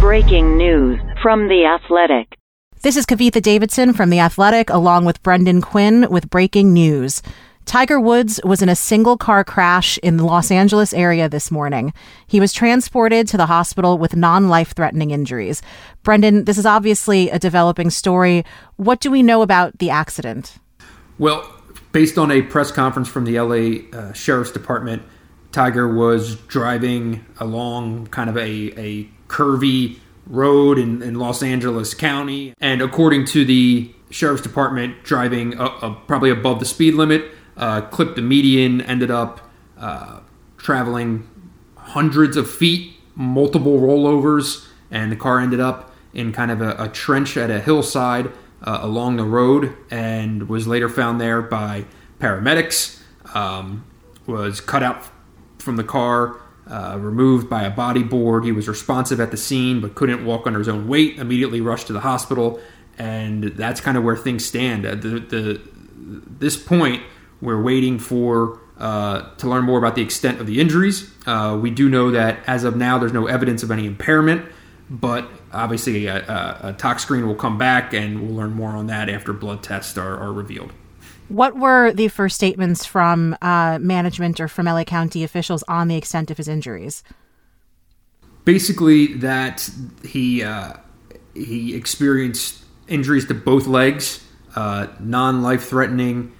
Breaking news from The Athletic. This is Kavitha Davidson from The Athletic, along with Brendan Quinn with breaking news. Tiger Woods was in a single car crash in the Los Angeles area this morning. He was transported to the hospital with non life threatening injuries. Brendan, this is obviously a developing story. What do we know about the accident? Well, based on a press conference from the LA uh, Sheriff's Department, Tiger was driving along kind of a, a curvy road in, in Los Angeles County. And according to the Sheriff's Department, driving probably above the speed limit uh, clipped the median, ended up uh, traveling hundreds of feet, multiple rollovers, and the car ended up in kind of a, a trench at a hillside uh, along the road and was later found there by paramedics. Um, was cut out from the car, uh, removed by a body board. He was responsive at the scene but couldn't walk under his own weight. Immediately rushed to the hospital, and that's kind of where things stand. At the, the this point, we're waiting for uh, to learn more about the extent of the injuries. Uh, we do know that as of now, there's no evidence of any impairment, but obviously a, a, a tox screen will come back, and we'll learn more on that after blood tests are, are revealed. What were the first statements from uh, management or from LA County officials on the extent of his injuries? Basically, that he uh, he experienced injuries to both legs, uh, non-life threatening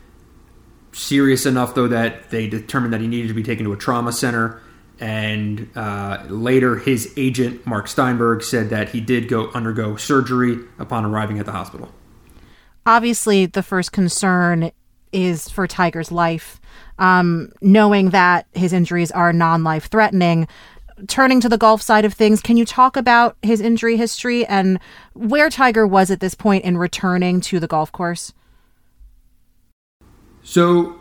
serious enough though that they determined that he needed to be taken to a trauma center. And uh, later, his agent Mark Steinberg said that he did go undergo surgery upon arriving at the hospital. Obviously, the first concern is for Tiger's life, um, knowing that his injuries are non-life threatening. Turning to the golf side of things, can you talk about his injury history and where Tiger was at this point in returning to the golf course? So,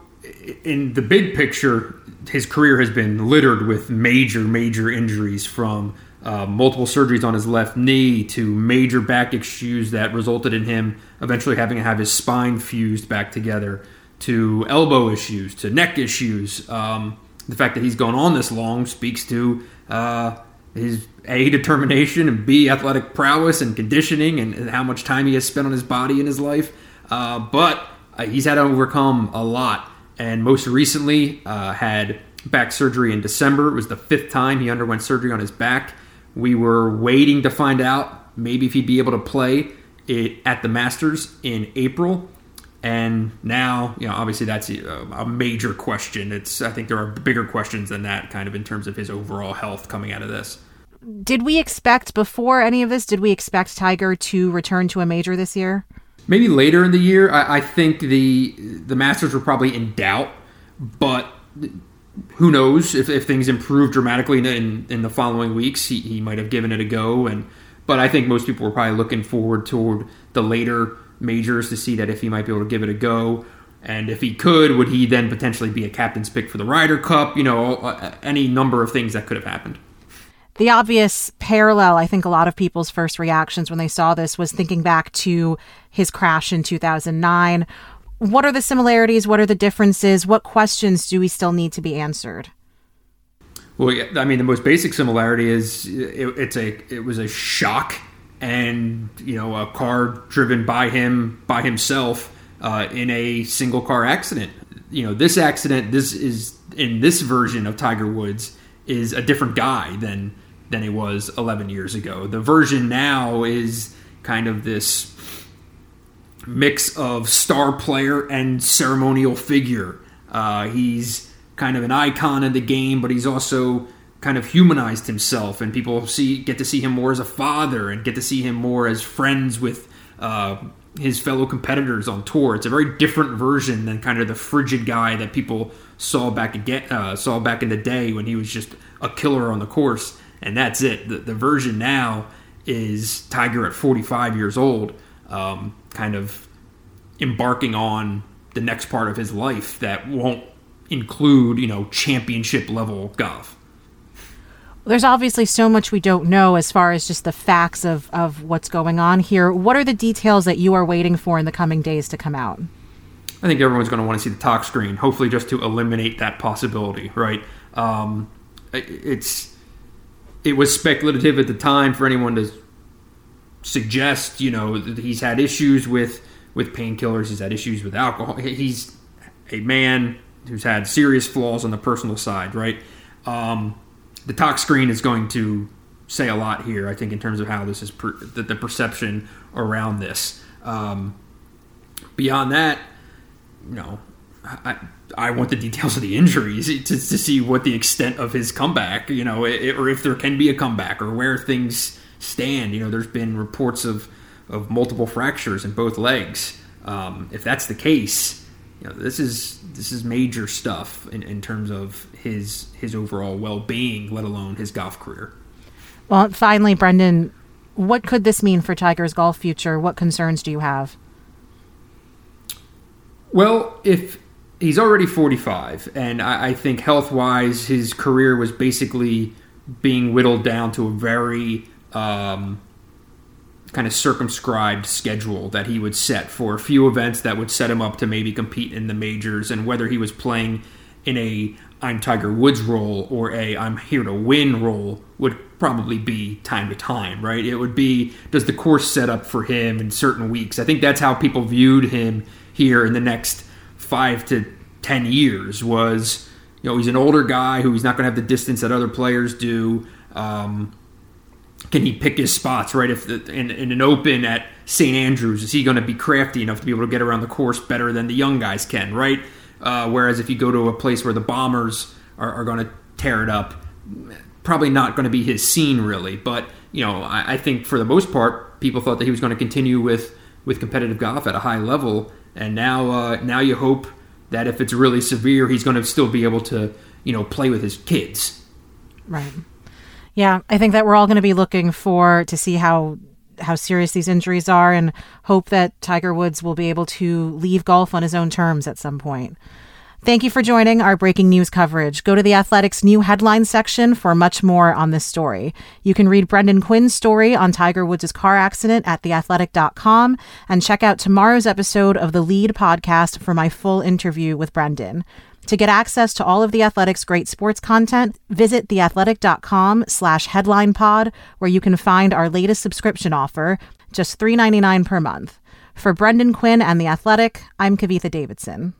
in the big picture, his career has been littered with major, major injuries from uh, multiple surgeries on his left knee to major back issues that resulted in him eventually having to have his spine fused back together to elbow issues to neck issues. Um, the fact that he's gone on this long speaks to uh, his A, determination, and B, athletic prowess and conditioning and, and, how much time he has spent on his body in his life. Uh, but uh, he's had to overcome a lot, and most recently uh, had back surgery in December. It was the fifth time he underwent surgery on his back. We were waiting to find out maybe if he'd be able to play it at the Masters in April. And now, you know, obviously that's a, a, major question. It's I think there are bigger questions than that, kind of in terms of his overall health coming out of this. Did we expect before any of this? Did we expect Tiger to return to a major this year? maybe later in the year. I, I, think the the Masters were probably in doubt, but who knows if, if things improve dramatically in, in the following weeks, he, he might have given it a go. And but I think most people were probably looking forward toward the later majors to see that if he might be able to give it a go. And if he could, would he then potentially be a captain's pick for the Ryder Cup? You know, any number of things that could have happened the obvious parallel, I think a lot of people's first reactions when they saw this was thinking back to his crash in 2009. What are the similarities? What are the differences? What questions do we still need to be answered? Well, I mean, the most basic similarity is it, it's a it was a shock, and you know, a car driven by him by himself uh, in a single car accident. You know, this accident, this is in this version of Tiger Woods is a different guy than than he was 11 years ago. The version now is kind of this mix of star player and ceremonial figure. Uh, he's kind of an icon in the game, but he's also kind of humanized himself, and people see get to see him more as a father and get to see him more as friends with uh, his fellow competitors on tour. It's a very different version than kind of the frigid guy that people saw back again uh, saw back in the day when he was just a killer on the course and that's it. The, the version now is Tiger at 45 years old, um, kind of embarking on the next part of his life that won't include, you know, championship level golf. There's obviously so much we don't know as far as just the facts of, of what's going on here. What are the details that you are waiting for in the coming days to come out? I think everyone's going to want to see the tox screen, hopefully, just to eliminate that possibility, right? Um, it's it was speculative at the time for anyone to suggest, you know, that he's had issues with with painkillers, he's had issues with alcohol. He's a man who's had serious flaws on the personal side, right? Um, the tox screen is going to say a lot here, I think, in terms of how this is per- the, the, perception around this. Um, beyond that, you know, I, I want the details of the injuries to, to see what the extent of his comeback, you know, it, or if there can be a comeback or where things stand. You know, there's been reports of, of multiple fractures in both legs. Um, if that's the case, you know, this is this is major stuff in, in terms of his his overall well being, let alone his golf career. Well, finally, Brendan, what could this mean for Tiger's golf future? What concerns do you have? Well, if he's already 45, and I, I think health wise, his career was basically being whittled down to a very um, kind of circumscribed schedule that he would set for a few events that would set him up to maybe compete in the majors, and whether he was playing in a I'm Tiger Woods role or a I'm here to win role would probably be time to time, right? It would be does the course set up for him in certain weeks? I think that's how people viewed him here in the next five to ten years was you know he's an older guy who he's not going to have the distance that other players do. Um, can he pick his spots right? If the, in, in an open at St Andrews, is he going to be crafty enough to be able to get around the course better than the young guys can, right? Uh, whereas if you go to a place where the bombers are, are going to tear it up, probably not going to be his scene really. But you know, I, I, think for the most part, people thought that he was going to continue with with competitive golf at a high level, and now uh, now you hope that if it's really severe, he's going to still be able to you know play with his kids. Right. Yeah, I think that we're all going to be looking for to see how how serious these injuries are and hope that Tiger Woods will be able to leave golf on his own terms at some point. Thank you for joining our breaking news coverage. Go to the Athletics new headline section for much more on this story. You can read Brendan Quinn's story on Tiger Woods' car accident at theathletic.com and check out tomorrow's episode of the Lead podcast for my full interview with Brendan. To get access to all of The Athletic's great sports content, visit theathletic.com slash headline pod, where you can find our latest subscription offer, just $3.99 per month. For Brendan Quinn and The Athletic, I'm Kavitha Davidson.